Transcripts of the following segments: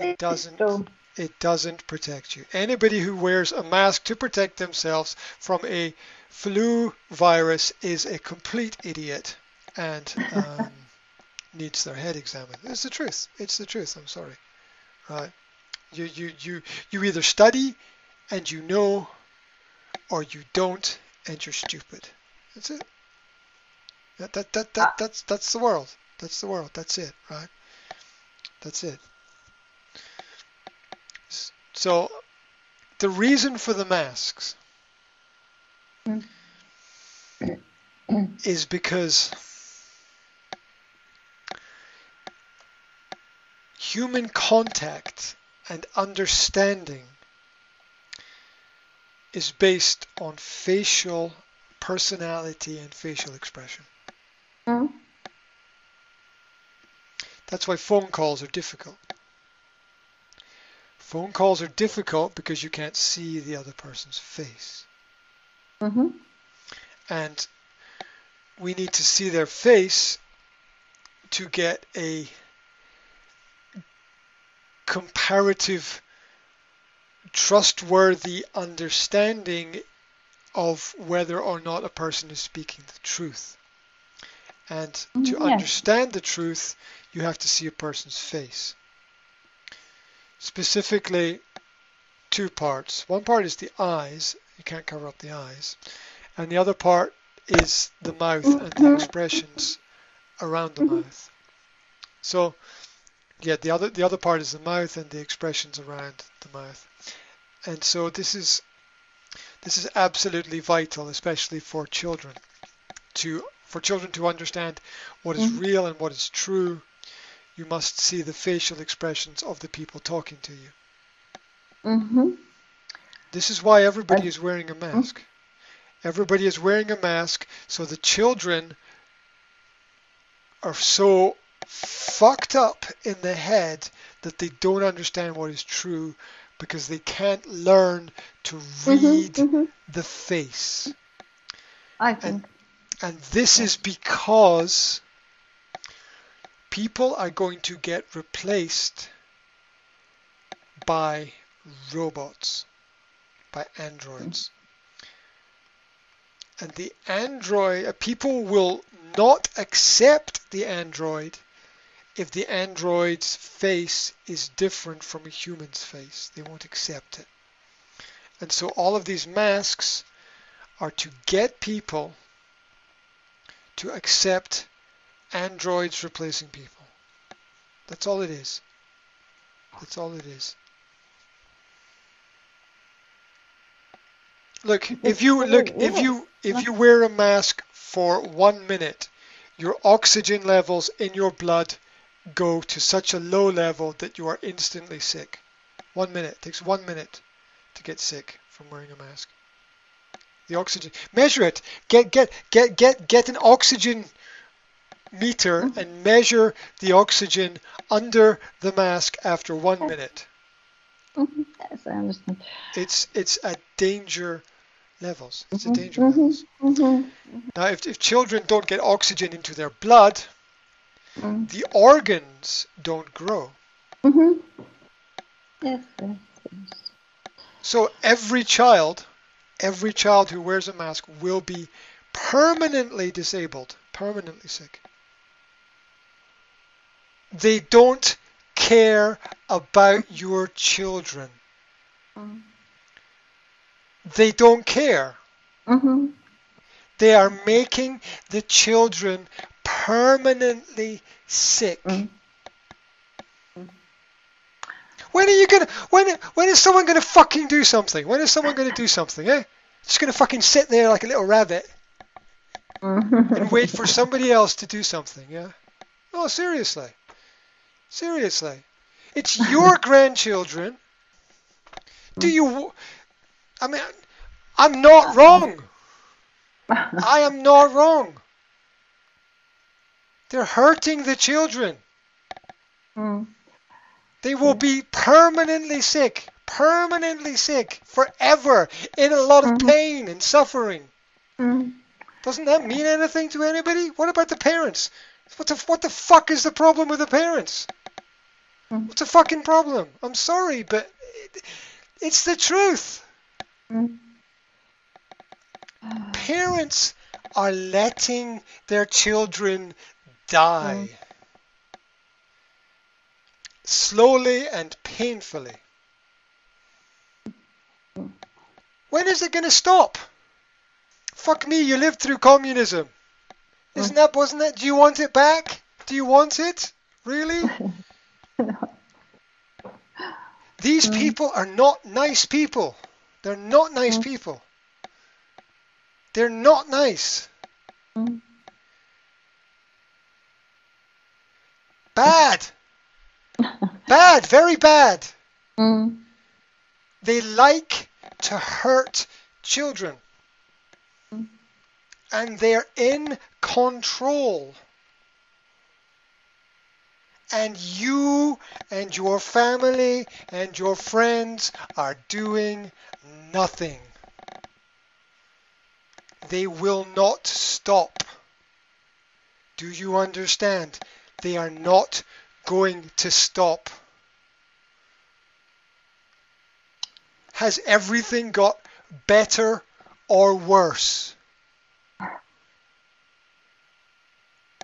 It doesn't. So, It doesn't protect you. Anybody who wears a mask to protect themselves from a flu virus is a complete idiot and um, needs their head examined. It's the truth. It's the truth. I'm sorry. Right? You you you you either study and you know, or you don't and you're stupid. That's it. That that that, that that's that's the world. That's the world. That's it. Right? That's it. So the reason for the masks is because human contact and understanding is based on facial personality and facial expression. mm, That's why phone calls are difficult. Phone calls are difficult because you can't see the other person's face. mhm, And we need to see their face to get a comparative, trustworthy understanding of whether or not a person is speaking the truth. And to Mhm, yes. understand the truth, you have to see a person's face. Specifically, two parts. One part is the eyes, you can't cover up the eyes, and the other part is the mouth and the expressions around the mouth. So, yeah, the other the other part is the mouth and the expressions around the mouth. And so this is this is absolutely vital, especially for children, to for children to understand what is Mhm. real and what is true. You must see the facial expressions of the people talking to you. mhm, This is why everybody is wearing a mask. Everybody is wearing a mask so the children are so fucked up in the head that they don't understand what is true because they can't learn to mhm, read mhm. the face. I think. And this is because people are going to get replaced by robots, by androids. And the android, uh, people will not accept the android if the android's face is different from a human's face. They won't accept it. And so all of these masks are to get people to accept androids replacing people. That's all it is. That's all it is. Look, if you look, if you if you wear a mask for one minute, your oxygen levels in your blood go to such a low level that you are instantly sick. One minute it takes one minute to get sick from wearing a mask. The oxygen, measure it. Get get get get get an oxygen meter and measure the oxygen under the mask after one minute. Yes, I understand. It's it's at danger levels. It's at Mhm, danger mhm, levels. mhm, Now, if, if children don't get oxygen into their blood, mhm, the organs don't grow. mhm. Yes, yes, yes. So every child, every child who wears a mask will be permanently disabled, permanently sick. They don't care about your children. Mm. They don't care. Mhm, They are making the children permanently sick. mm. When are you gonna? When when is someone gonna fucking do something? When is someone gonna do something? Eh? Just gonna fucking sit there like a little rabbit Mhm. and wait for somebody else to do something? Yeah. No, seriously. Seriously. It's your grandchildren. Do you? I mean, I'm not wrong. I am not wrong. They're hurting the children. Mm. They will be permanently sick, permanently sick, forever, in a lot of Mhm. pain and suffering. Mm. Doesn't that mean anything to anybody? What about the parents? What the what the fuck is the problem with the parents? Mm. What's the fucking problem? I'm sorry, but it, it's the truth. Mm. Parents are letting their children die slowly and painfully. When is it going to stop? Fuck me, you lived through communism. Isn't that, wasn't that, do you want it back? Do you want it? Really? These Mm. people are not nice people. They're not nice Mm. people. They're not nice. Mm. Bad. Bad, very bad. Mm. They like to hurt children. Mm. And they're in control. And you and your family and your friends are doing nothing. They will not stop. Do you understand? They are not going to stop. Has everything got better or worse?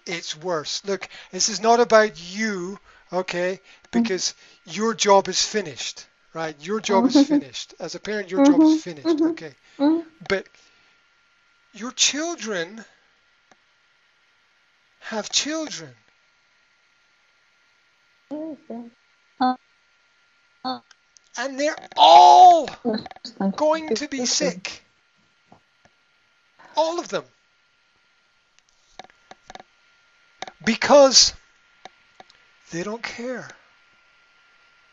It's worse. Look, this is not about you, okay? Because your job is finished, right? Your job is Mhm. finished. As a parent, your job is Mhm, finished, mhm. okay? But your children have children. And they're all going to be sick. All of them. Because they don't care.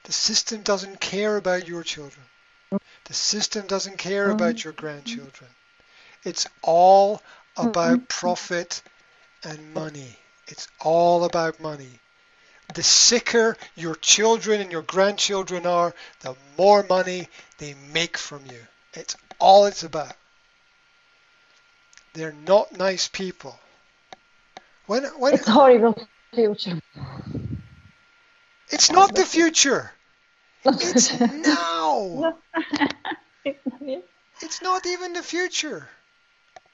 The system doesn't care about your children. The system doesn't care about your grandchildren. It's all about profit and money. It's all about money. The sicker your children and your grandchildren are, the more money they make from you. It's all it's about. They're not nice people. When when It's horrible future. it's not the future. It's now. It's not even the future.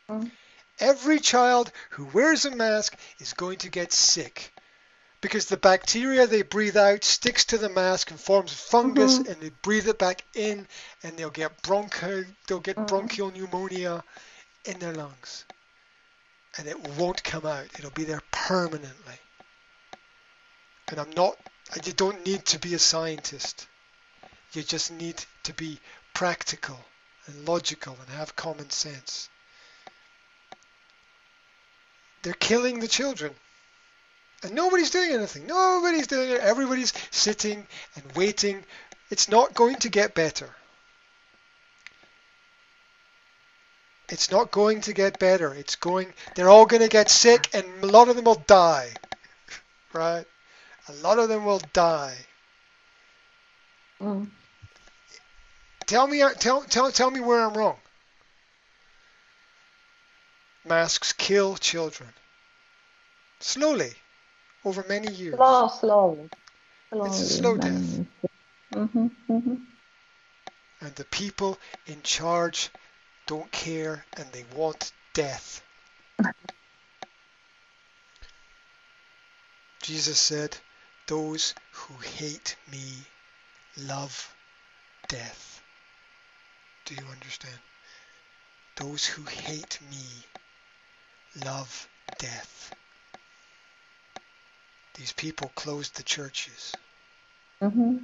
Mm. Every child who wears a mask is going to get sick because the bacteria they breathe out sticks to the mask and forms fungus Mhm. and they breathe it back in and they'll get bronchi they'll get Mm. bronchial pneumonia in their lungs and it won't come out it'll be there permanently and I'm not you don't need to be a scientist you just need to be practical and logical and have common sense they're killing the children and nobody's doing anything. Nobody's doing it. Everybody's sitting and waiting. It's not going to get better. It's not going to get better. It's going, they're all going to get sick and a lot of them will die. Right? A lot of them will die. Mm. Tell me, tell, tell, tell me where I'm wrong. Masks kill children. Slowly, over many years. Slow, slowly. It's a slow death. Mm-hmm, mm-hmm. And the people in charge don't care and they want death. Jesus said, Those who hate me love death. Do you understand? Those who hate me love death. These people closed the churches. Mm-hmm.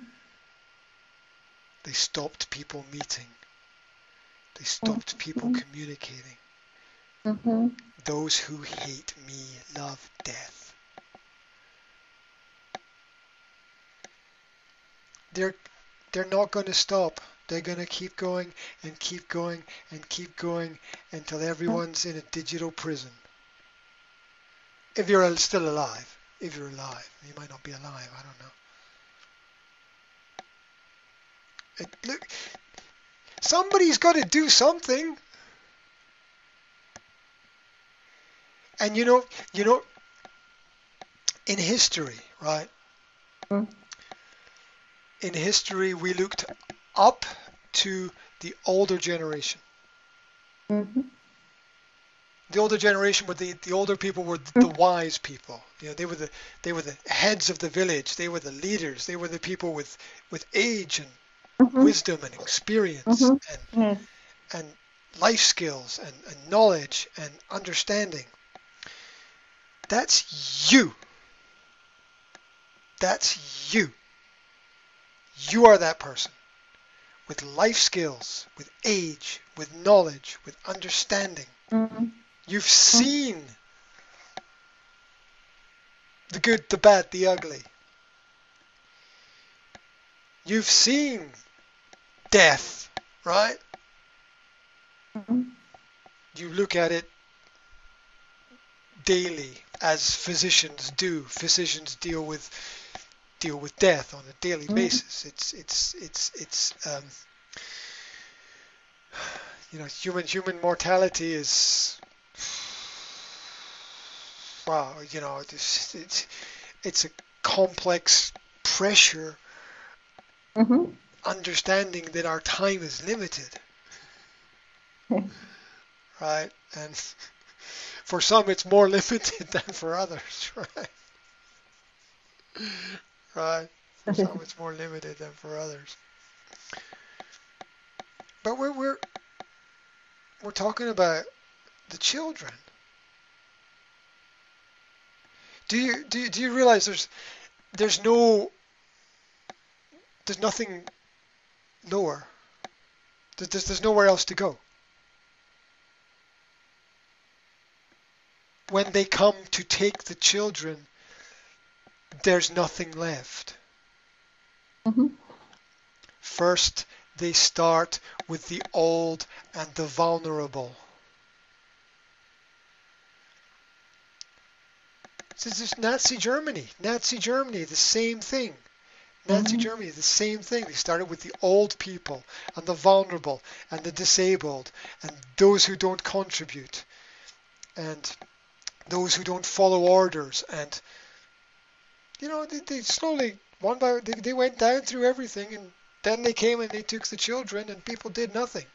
They stopped people meeting. They stopped people Mhm. communicating. Mm-hmm. Those who hate me love death. They're they're not going to stop. They're going to keep going and keep going and keep going until everyone's in a digital prison. If you're still alive. If you're alive. You might not be alive. I don't know. It, look, somebody's got to do something. And you know, you know, in history, right? Mm. in history we looked up to the older generation. Mm-hmm. The older generation were the, the older people were the, the wise people. You know, they were the they were the heads of the village. They were the leaders. They were the people with with age and Mm-hmm. wisdom and experience Mhm. and Yes. and life skills and, and knowledge and understanding. That's you. That's you. You are that person with life skills, with age, with knowledge, with understanding. Mm-hmm. You've seen the good, the bad, the ugly. You've seen death, right? Mm-hmm. you look at it daily as physicians do. Physicians deal with deal with death on a daily Mhm. basis. It's it's it's it's um, you know human human mortality is wow you know it's it's it's a complex pressure Mm-hmm. Understanding that our time is limited right? And for some, it's more limited than for others, right? Right. For some, it's more limited than for others. But we're we're we're talking about the children. Do you do you, do you realize there's there's no there's nothing lower. There's, there's, there's nowhere else to go. when they come to take the children, there's nothing left. Mm-hmm. First, they start with the old and the vulnerable. This is Nazi Germany. Nazi Germany, the same thing. Nazi Mhm. Germany, the same thing. They started with the old people and the vulnerable and the disabled and those who don't contribute and those who don't follow orders and you know they, they slowly one by they, they went down through everything and then they came and they took the children and people did nothing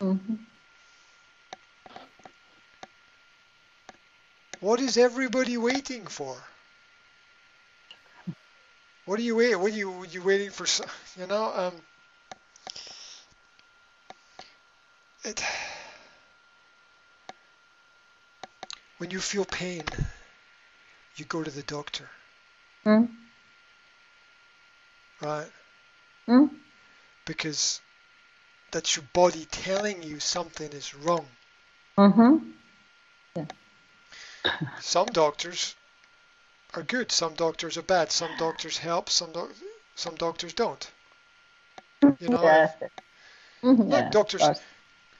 Mm-hmm. what is everybody waiting for what are you waiting what are you are you waiting for you know um it when you feel pain you go to the doctor Mm. right Mm. because that's your body telling you something is wrong. Mm-hmm. Some doctors are good, some doctors are bad, some doctors help, some doc- some doctors don't. You know, Yes. Mm-hmm. Look, Yeah, doctors- a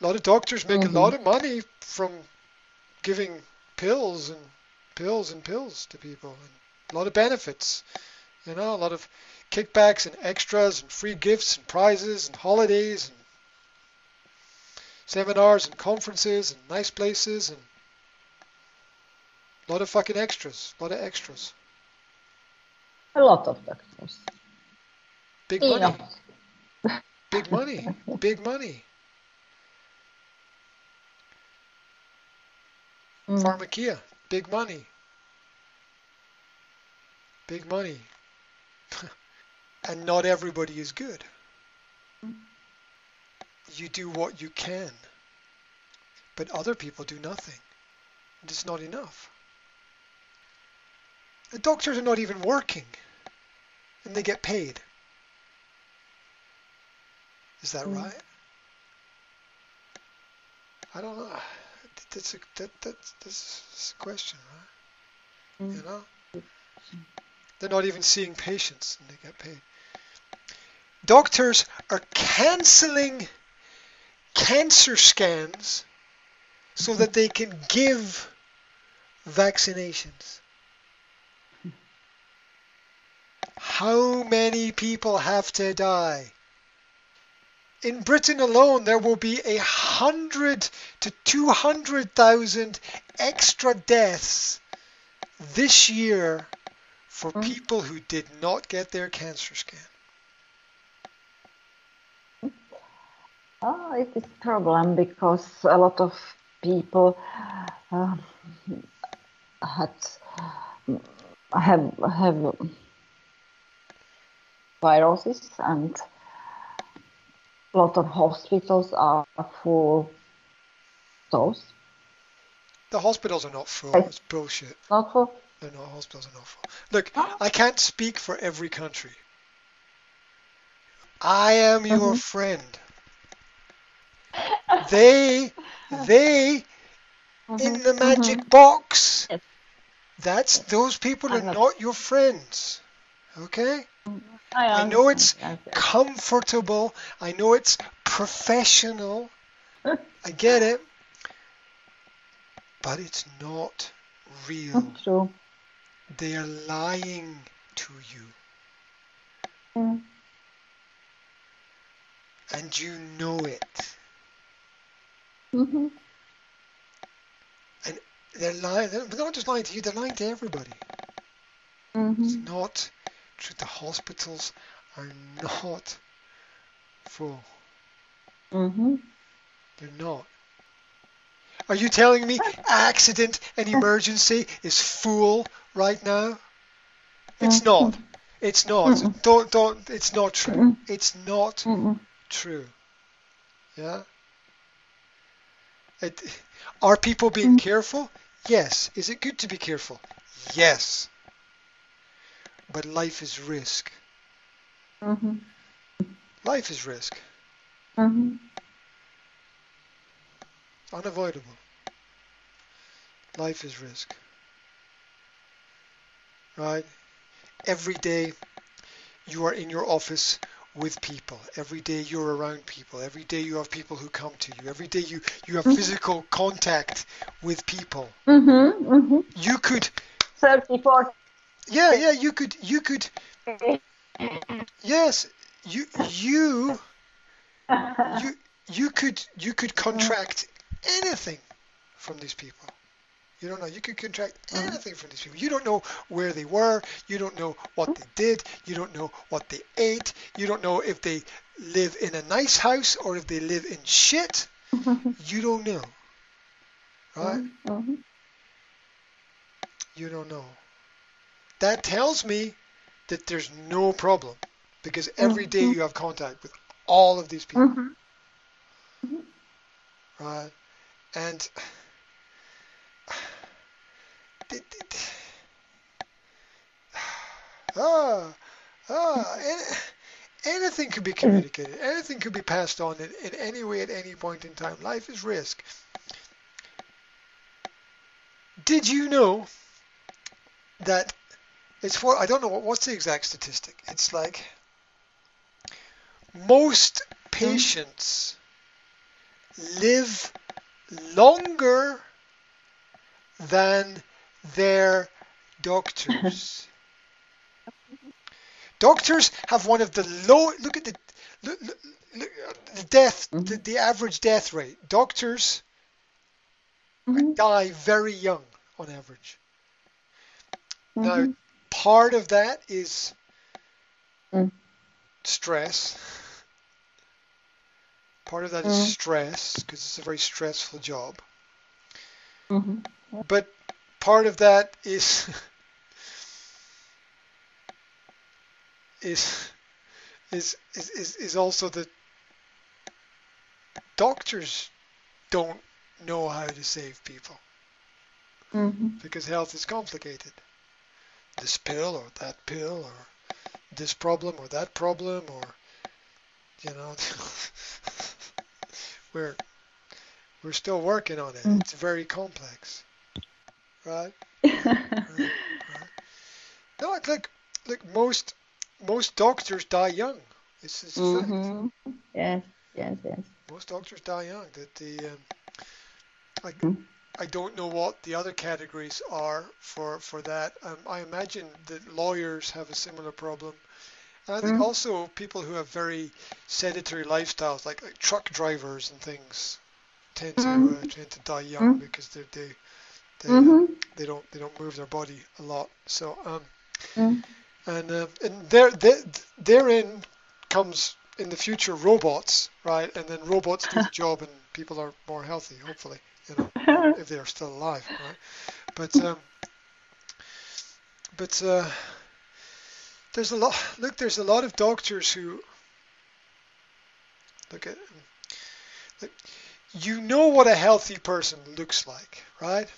lot of doctors make Mhm. a lot of money from giving pills and pills and pills to people, and a lot of benefits. You know, a lot of kickbacks and extras and free gifts and prizes and holidays and seminars and conferences and nice places and a lot of fucking extras. A lot of extras. A lot of doctors. Big money. Yeah. Big money. Big money. Mm. Pharmakia, big money. Big money. and not everybody is good. You do what you can. But other people do nothing. And it's not enough. The doctors are not even working. And they get paid. Is that Mm. right? I don't know. That's a, that, that's, that's a question, right? Mm. You know? They're not even seeing patients and they get paid. Doctors are cancelling cancer scans so that they can give vaccinations. How many people have to die? In Britain alone, there will be a hundred to 200,000 extra deaths this year for hmm. people who did not get their cancer scan. Oh, it is problem because a lot of people uh, had have have viruses and a lot of hospitals are full those. The hospitals are not full. It's bullshit. Not full. They're not hospitals are not full. Look, I can't speak for every country. I am your Mhm. friend. They, they in the magic box. Yes. That's those people are not your friends. Okay? I, know it's comfortable. I know it's professional. I get it. But it's not real. True. They are lying to you. Mm. And you know it. Mhm. They're lying. They're not just lying to you, they're lying to everybody. It's Mhm. not. The hospitals are not full. Mhm. They're not. Are you telling me accident and emergency is full right now? It's not. It's not. Mm-mm. Don't don't. It's not true. Mm-mm. It's not true. Yeah. It, are people being Mm. careful? Yes. Is it good to be careful? Yes. But life is risk. Mhm. Life is risk. Mhm. Unavoidable. Life is risk. Right? Every day you are in your office with people. Every day you're around people. Every day you have people who come to you. Every day you, you have Mhm. physical contact with people. Mhm. Mhm. You could Thirty-four. Yeah, yeah, you could you could yes, you you you you could you could contract anything from these people. You don't know. You could contract Mhm. anything from these people. You don't know where they were. You don't know what they did. You don't know what they ate. You don't know if they live in a nice house or if they live in shit. You don't know. Right? Mhm. You don't know. That tells me that there's no problem because every day Mhm. you have contact with all of these people. Mhm. right? And ah, ah, anything could be communicated, anything could be passed on in, in any way at any point in time. Life is risk. Did you know that it's for I don't know what what's the exact statistic. It's like most patients live longer than their doctors. doctors have one of the low. Look at the look, look, look, the death, the, the average death rate. Doctors Mhm. die very young on average. Now, Mhm. Part of that is Mm. stress. Part of that is Mm. stress because it's a very stressful job. Mhm. But part of that is is is is is, is also that doctors don't know how to save people Mhm. because health is complicated. This pill or that pill or this problem or that problem or you know we're we're still working on it. Mm. It's very complex. Right? No, it's like like most most doctors die young. It's, it's a fact. Mhm. Yes. Yes. Yes. Most doctors die young. That the um, I, Mm. I don't know what the other categories are for for that. Um, I imagine that lawyers have a similar problem. And I think Mm. also people who have very sedentary lifestyles, like, like truck drivers and things, tend to Mm. uh, tend to die young Mm. because they they they, uh, Mhm. they don't they don't move their body a lot. So um, Mm. and uh, and there, there therein comes in the future robots, right? And then robots do the job, and people are more healthy, hopefully, if they are still alive, right? But um, but uh, there's a lot. Look, there's a lot of doctors who look at. Look, you know what a healthy person looks like, right?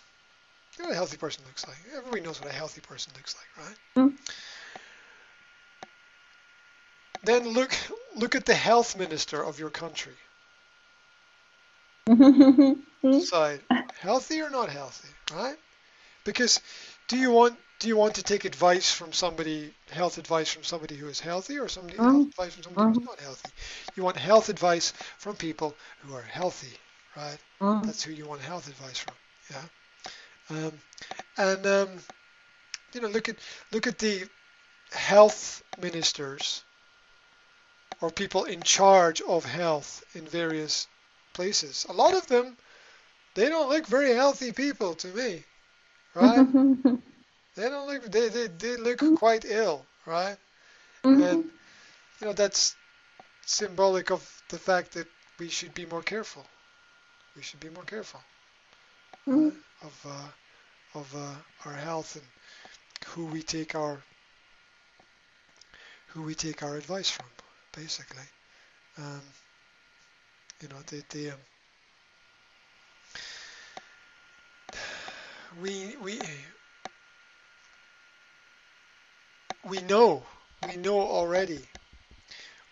You know what a healthy person looks like. Everybody knows what a healthy person looks like, right? Mm. Then look look at the health minister of your country. Decide healthy or not healthy, right? Because do you want do you want to take advice from somebody, health advice from somebody who is healthy, or somebody health Mm. advice from somebody who's not healthy? You want health advice from people who are healthy, right? Mm. That's who you want health advice from. Yeah. Um, and um, you know, look at look at the health ministers or people in charge of health in various places. A lot of them, they don't look very healthy people to me, right? they don't look. They they, they look quite ill, right? And you know that's symbolic of the fact that we should be more careful. We should be more careful Mm. of uh, of uh, our health and who we take our who we take our advice from, basically. Um, you know, the the um, we we we know we know already.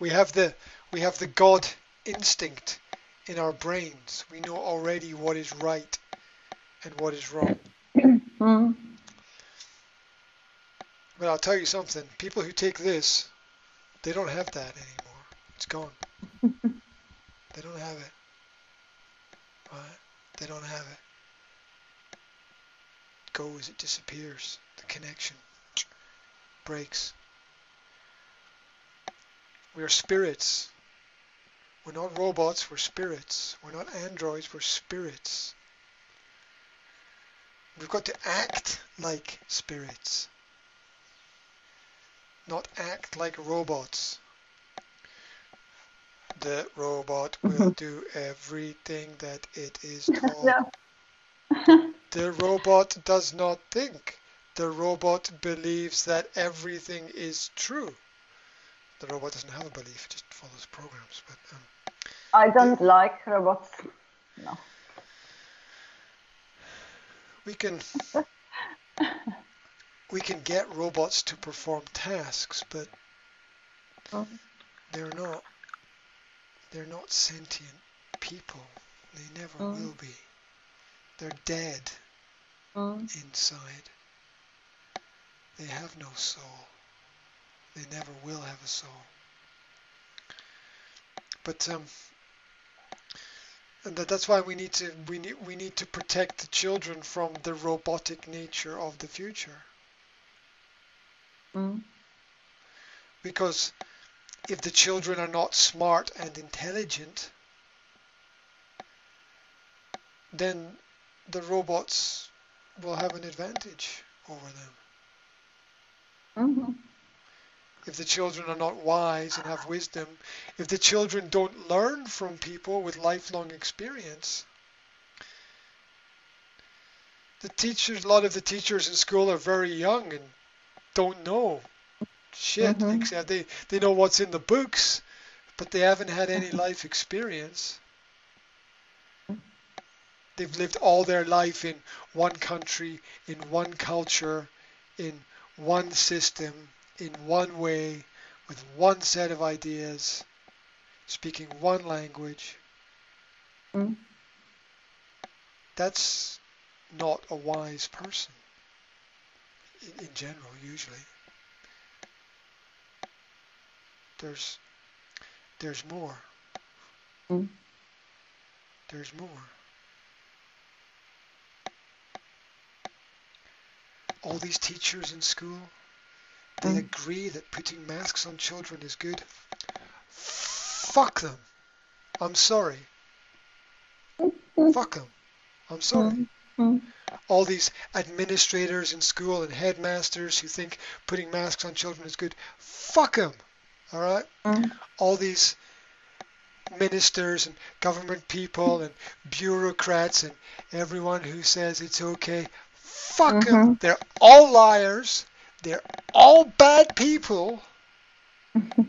We have the we have the God instinct in our brains. We know already what is right and what is wrong. Mm. But I'll tell you something. People who take this, they don't have that anymore. It's gone. they don't have it. Right? They don't have it. Goes, it disappears. The connection breaks. We are spirits. We're not robots, we're spirits. We're not androids, we're spirits. We've got to act like spirits not act like robots. The robot will do everything that it is told. No. The robot does not think. The robot believes that everything is true. The robot doesn't have a belief, it just follows programs. But um, I don't like robots. No. we can we can get robots to perform tasks, but Mm. they're not they're not sentient people. They never Mm. will be. They're dead Mm. inside. They have no soul. They never will have a soul. But um, and that, that's why we need to we need we need to protect the children from the robotic nature of the future. Mm. Because if the children are not smart and intelligent, then the robots will have an advantage over them. Mhm. If the children are not wise and have wisdom, if the children don't learn from people with lifelong experience, the teachers, a lot of the teachers in school are very young and don't know shit Mhm. except they, they know what's in the books, but they haven't had any life experience. They've lived all their life in one country, in one culture, in one system, in one way, with one set of ideas, speaking one language. Mm. That's not a wise person in, in general, usually. There's there's more. Mm. There's more. All these teachers in school, they Mm. agree that putting masks on children is good. Fuck them. I'm sorry. Fuck them. I'm sorry. Mm. All these administrators in school and headmasters who think putting masks on children is good. Fuck them. All right? Mm. All these ministers and government people and bureaucrats and everyone who says it's okay, fuck them. Mhm. They're all liars. They're all bad people.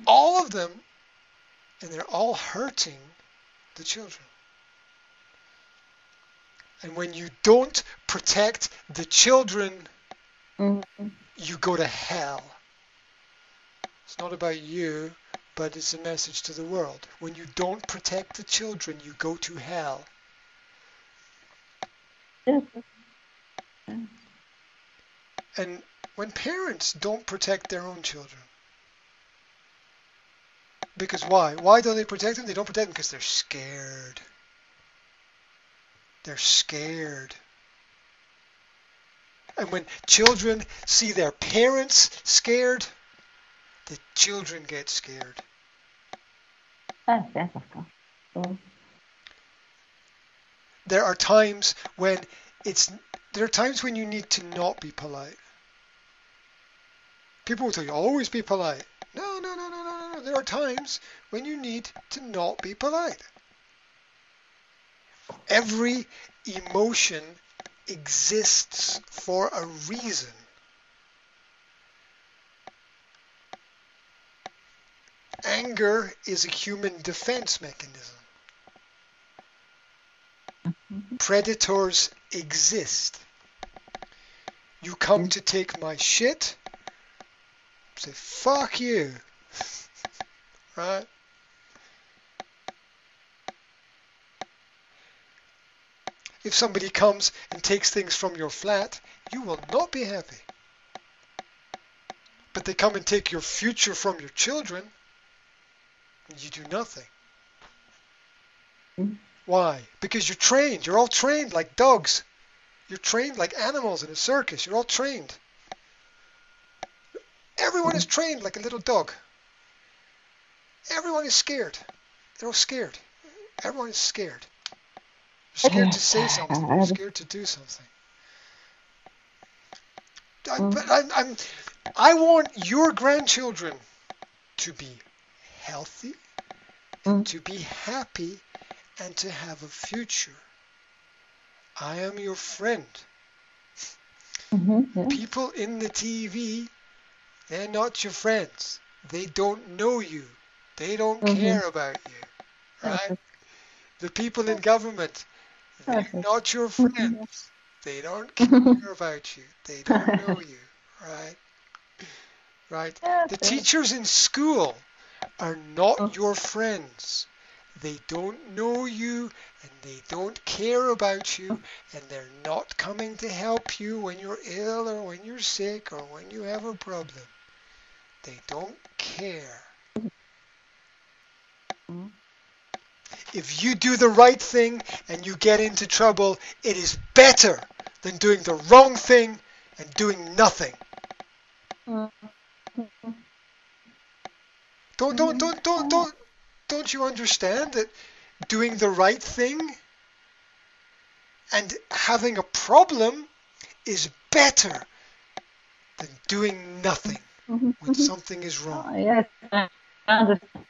all of them. And they're all hurting the children. And when you don't protect the children, Mm. you go to hell. It's not about you, but it's a message to the world. When you don't protect the children, you go to hell. And when parents don't protect their own children, because why? Why don't they protect them? They don't protect them because they're scared. They're scared. And when children see their parents scared, the children get scared. Yes, yes, of course. Mm. There are times when it's there are times when you need to not be polite. People will tell you always be polite. No, no, no, no, no, no. There are times when you need to not be polite. Every emotion exists for a reason. Anger is a human defense mechanism. Mm-hmm. Predators exist. You come to take my shit, say fuck you. right? If somebody comes and takes things from your flat, you will not be happy. But they come and take your future from your children, and you do nothing. Mm. Why? Because you're trained. You're all trained like dogs. You're trained like animals in a circus. You're all trained. Everyone is trained like a little dog. Everyone is scared. They're all scared. Everyone is scared. They're scared to say something. They're uh, uh, scared to do something. I, uh. but I'm, I'm, I want your grandchildren to be healthy, and Mm. to be happy, and to have a future. I am your friend. Mhm, yeah. People in the TV, they're not your friends. They don't know you. They don't Mhm. care about you. Right? The people in government, they're Perfect. not your Mhm. friends. They don't care about you. They don't know you. Right? Right? The teachers in school are not Oh. your friends. They don't know you and they don't care about you and they're not coming to help you when you're ill or when you're sick or when you have a problem. They don't care. Mm. If you do the right thing and you get into trouble, it is better than doing the wrong thing and doing nothing. Mm. Don't don't don't don't don't don't you understand that doing the right thing and having a problem is better than doing nothing Mhm, when mhm. something is wrong. Oh, yes, I understand.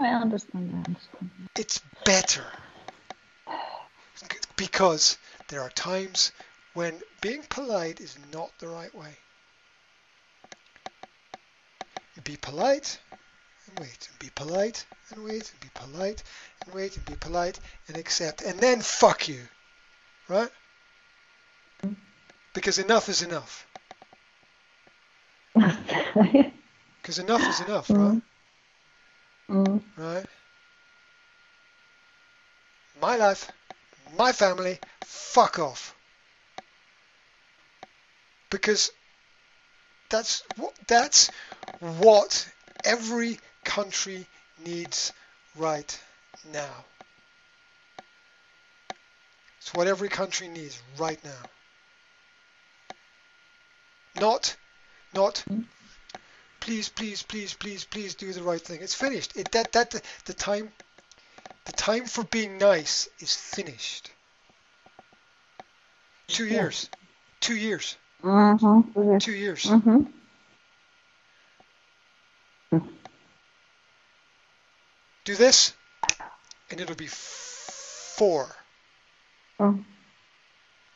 I understand. I understand. It's better because there are times when being polite is not the right way. You be polite and wait, and be polite and wait, and be polite and wait, and be polite and accept, and then fuck you, right? Because enough is enough. Because enough is enough, right? Mm. Right? My life, my family, fuck off. Because that's what that's what every country needs right now. It's what every country needs right now. Not not Mm. please please please please please do the right thing. It's finished. It that that the, the time the time for being nice is finished. Two years. Two years. Mhm. Two years. Mhm. Do this, and it'll be four. Oh.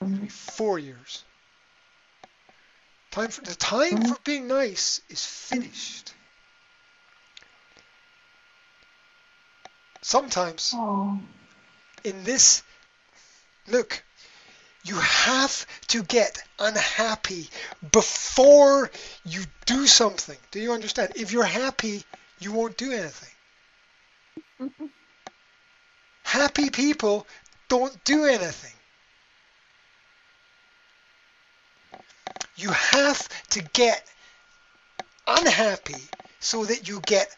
It'll be four years. Time for the time for being nice is finished. Sometimes Oh. in this look you have to get unhappy before you do something do you understand if you're happy you won't do anything happy people don't do anything you have to get unhappy so that you get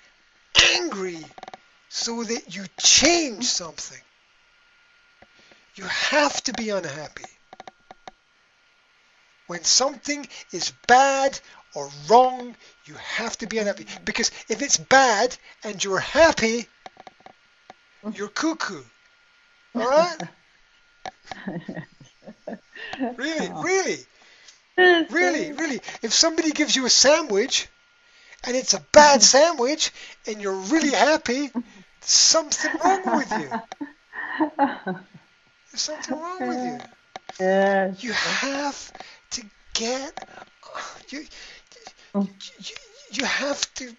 angry so that you change something. You have to be unhappy. When something is bad or wrong, you have to be unhappy. Because if it's bad and you're happy, you're cuckoo. All right? Really, oh. really, really, really. If somebody gives you a sandwich and it's a bad sandwich and you're really happy, something wrong with you. There's something wrong with you. Yes. You have to get you you, you have to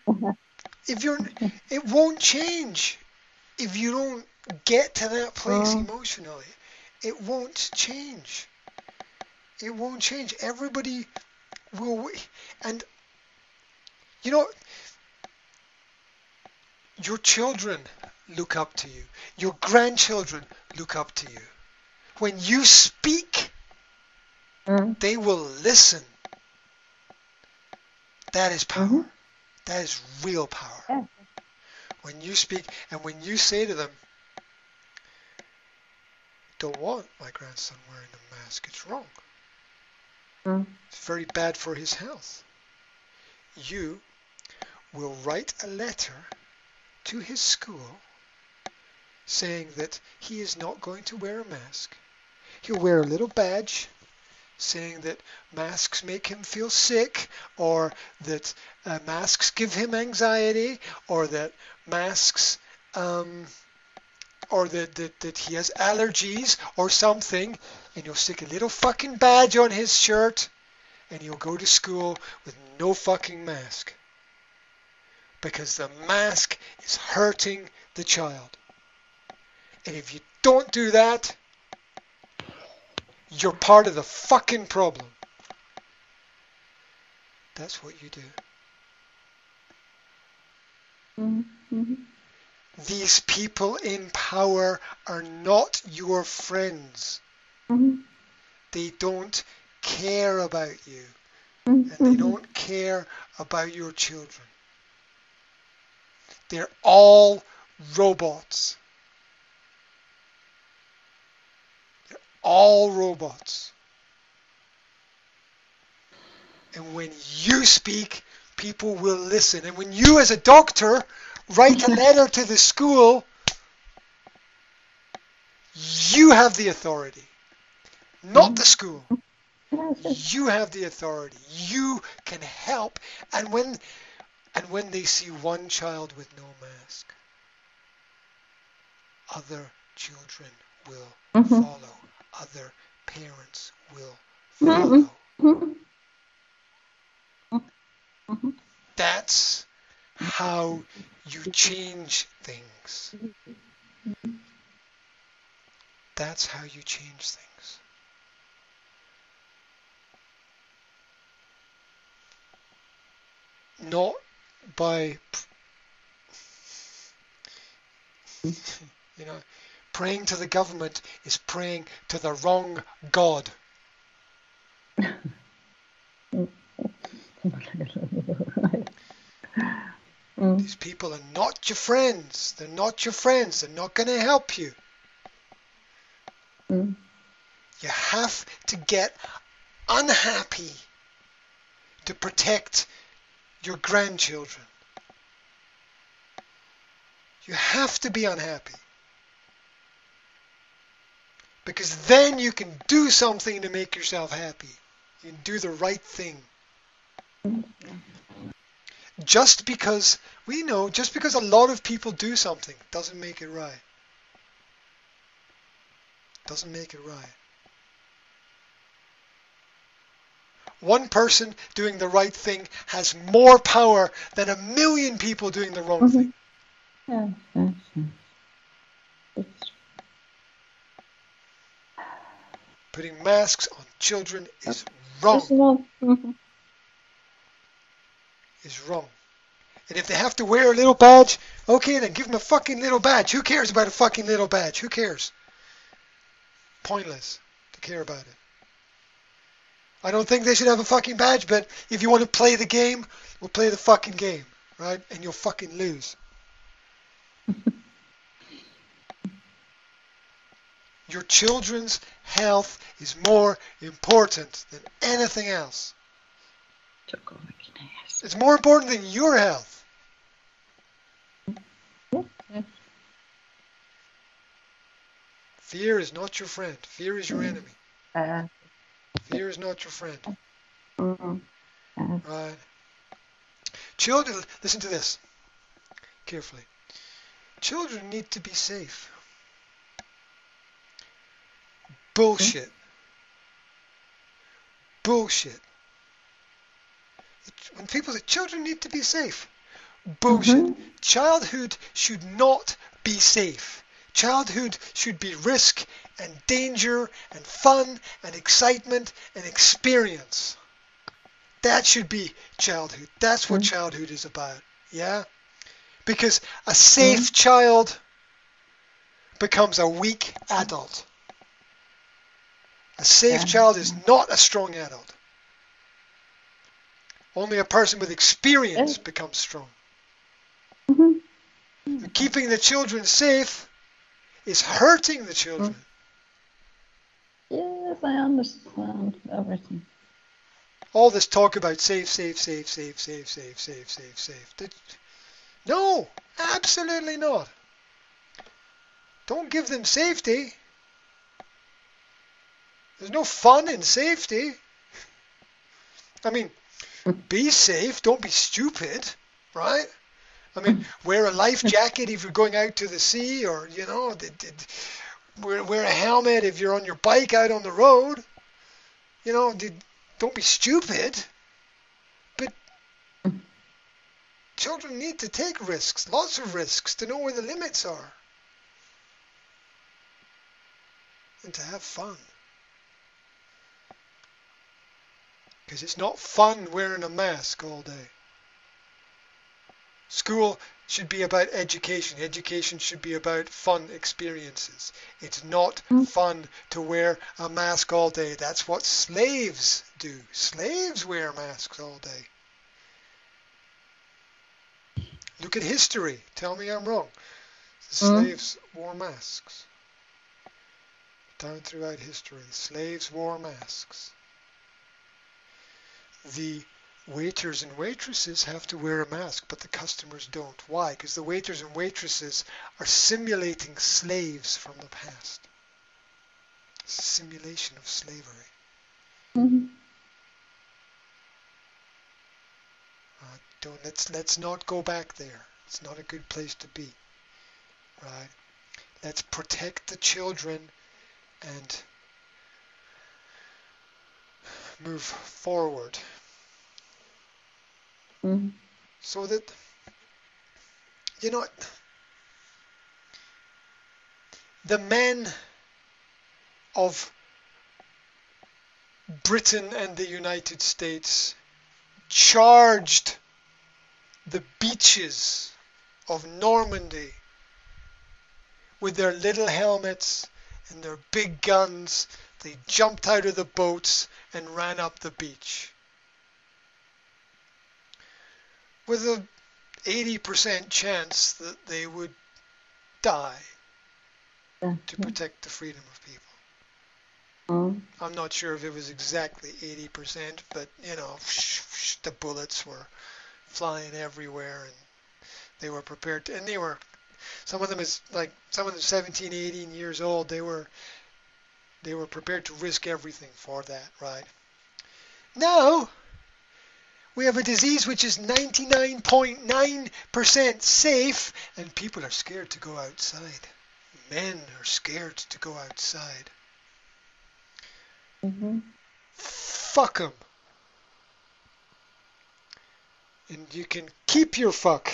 if you're it won't change if you don't get to that place Oh. emotionally. It won't change. It won't change. Everybody will and you know your children look up to you. Your grandchildren look up to you. When you speak, Mm. they will listen. That is power. Mhm. That is real power. Yeah. When you speak and when you say to them, don't want my grandson wearing a mask, it's wrong. Mm. It's very bad for his health. You will write a letter to his school saying that he is not going to wear a mask. He'll wear a little badge saying that masks make him feel sick or that uh, masks give him anxiety or that masks um, or that, that, that he has allergies or something and you'll stick a little fucking badge on his shirt and he'll go to school with no fucking mask. Because the mask is hurting the child. And if you don't do that you're part of the fucking problem. That's what you do These people in power are not your friends Mhm. they don't care about you and they don't care about your children. They're all robots. They're all robots. And when you speak, people will listen. And when you, as a doctor, write a letter to the school, you have the authority, not the school. You have the authority. You can help. And when and when they see one child with no mask, other children will Mhm. follow. Other parents will follow. Mhm. Mhm. That's how you change things. That's how you change things. Not by, you know, praying to the government is praying to the wrong God. Mm. These people are not your friends. They're not your friends. They're not going to help you. Mm. You have to get unhappy to protect your grandchildren. You have to be unhappy. Because then you can do something to make yourself happy. You can do the right thing. Just because we know just because a lot of people do something doesn't make it right. Doesn't make it right. One person doing the right thing has more power than a million people doing the wrong Mhm. thing. Yes, yes, yes. It's Putting masks on children is wrong. Is wrong. And if they have to wear a little badge, okay, then give them a fucking little badge. Who cares about a fucking little badge? Who cares? Pointless to care about it. I don't think they should have a fucking badge, but if you want to play the game, we'll play the fucking game, right? And you'll fucking lose. Your children's health is more important than anything else. It's more important than your health. Fear is not your friend. Fear is your enemy. Fear is not your friend. Right? Children, listen to this carefully. Children need to be safe. Bullshit. Bullshit. When people say children need to be safe, bullshit. Mhm. Childhood should not be safe. Childhood should be risk and danger and fun and excitement and experience. That should be childhood. That's what Mm. childhood is about. Yeah? Because a safe child becomes a weak adult. A safe Yeah. child is not a strong adult. Only a person with experience becomes strong. Mhm. Keeping the children safe is hurting the children. Yes, I understand everything. All this talk about safe, safe, safe, safe, safe, safe, safe, safe, safe. That- No, absolutely not. Don't give them safety. There's no fun in safety. I mean, be safe. Don't be stupid, right? I mean, wear a life jacket if you're going out to the sea, or you know, did, did, wear wear a helmet if you're on your bike out on the road. You know, did, don't be stupid. But children need to take risks, lots of risks, to know where the limits are, and to have fun. Because it's not fun wearing a mask all day. School should be about education. Education should be about fun experiences. It's not Mm. fun to wear a mask all day. That's what slaves do. Slaves wear masks all day. Look at history. Tell me I'm wrong. The Mm. slaves wore masks. Down throughout history, slaves wore masks. The waiters and waitresses have to wear a mask, but the customers don't. Why? Because the waiters and waitresses are simulating slaves from the past. Simulation of slavery. Mm -hmm. Uh, don't let's let's not go back there. It's not a good place to be. Right? Let's protect the children and move forward Mhm. so that you know the men of Britain and the United States charged the beaches of Normandy with their little helmets and their big guns. They jumped out of the boats and ran up the beach with a 80% chance that they would die to protect the freedom of people. Mhm. I'm not sure if it was exactly 80%, but you know, the bullets were flying everywhere and they were prepared to, and they were, some of them is like, some of them 17, 18 years old, they were, they were prepared to risk everything for that, right? Now, We have a disease which is 99.9% safe, and people are scared to go outside. Men are scared to go outside. Mm-hmm. Fuck them. And you can keep your fuck.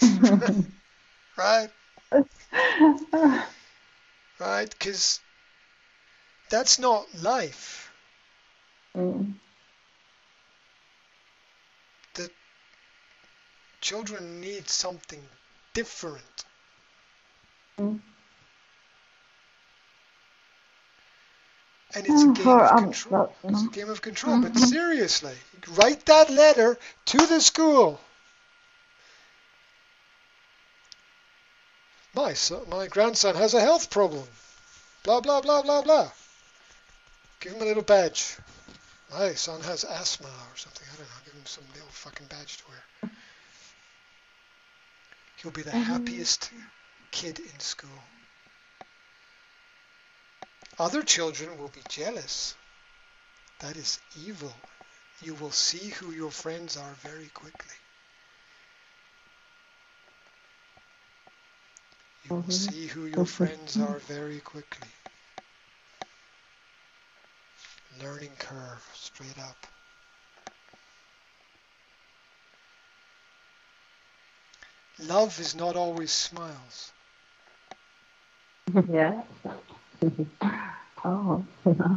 right? Right? Because that's not life. Mm. Children need something different. Mm. And it's a Mm, game for of um, control. It's a game of control. But Mhm. seriously, write that letter to the school. My son, my grandson has a health problem. Blah blah blah blah blah. Give him a little badge. My son has asthma or something. I don't know. Give him some little fucking badge to wear. He'll be the Mhm. happiest kid in school. Other children will be jealous. That is evil. You will see who your friends are very quickly. You will Mhm. see who your friends are very quickly. Learning curve, straight up. Love is not always smiles. yeah. oh. Right?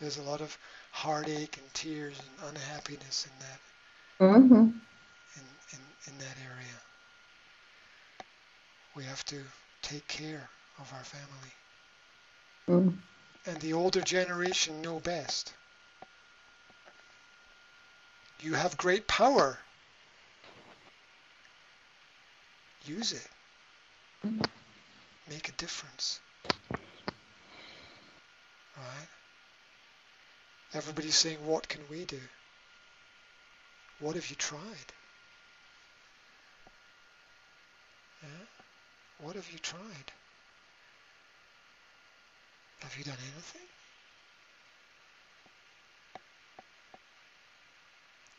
There's a lot of heartache and tears and unhappiness in that mm-hmm. in, in, in that area. We have to take care of our family. Mm. And the older generation know best. You have great power. Use it. Make a difference. Right? Everybody's saying, what can we do? What have you tried? Yeah? What have you tried? Have you done anything?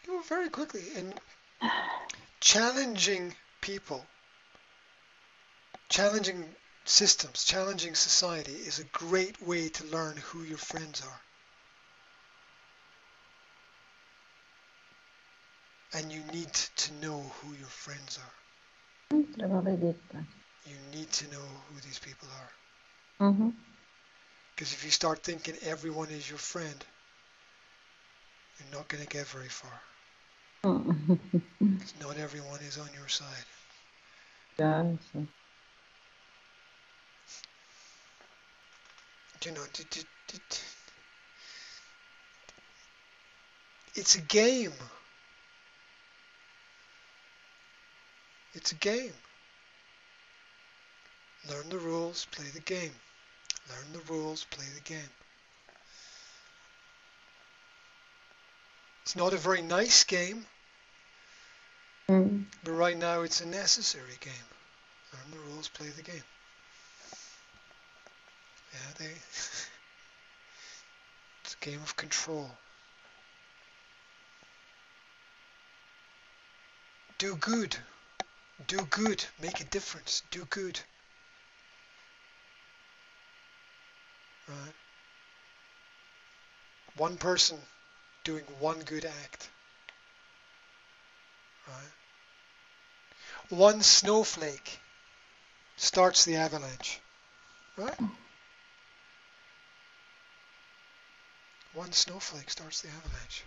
You know, very quickly in challenging people, challenging systems, challenging society is a great way to learn who your friends are. And you need to know who your friends are. You need to know who these people are. Mhm. Because if you start thinking everyone is your friend, you're not going to get very far. Mm. not everyone is on your side. Så. you know, it's a game. It's a game. Learn the rules, play the game. Learn the rules, play the game. It's not a very nice game, Mm. but right now it's a necessary game. Learn the rules, play the game. Yeah, they. it's a game of control. Do good. Do good. Make a difference. Do good. Right? One person doing one good act. Right? One snowflake starts the avalanche. Right? One snowflake starts the avalanche.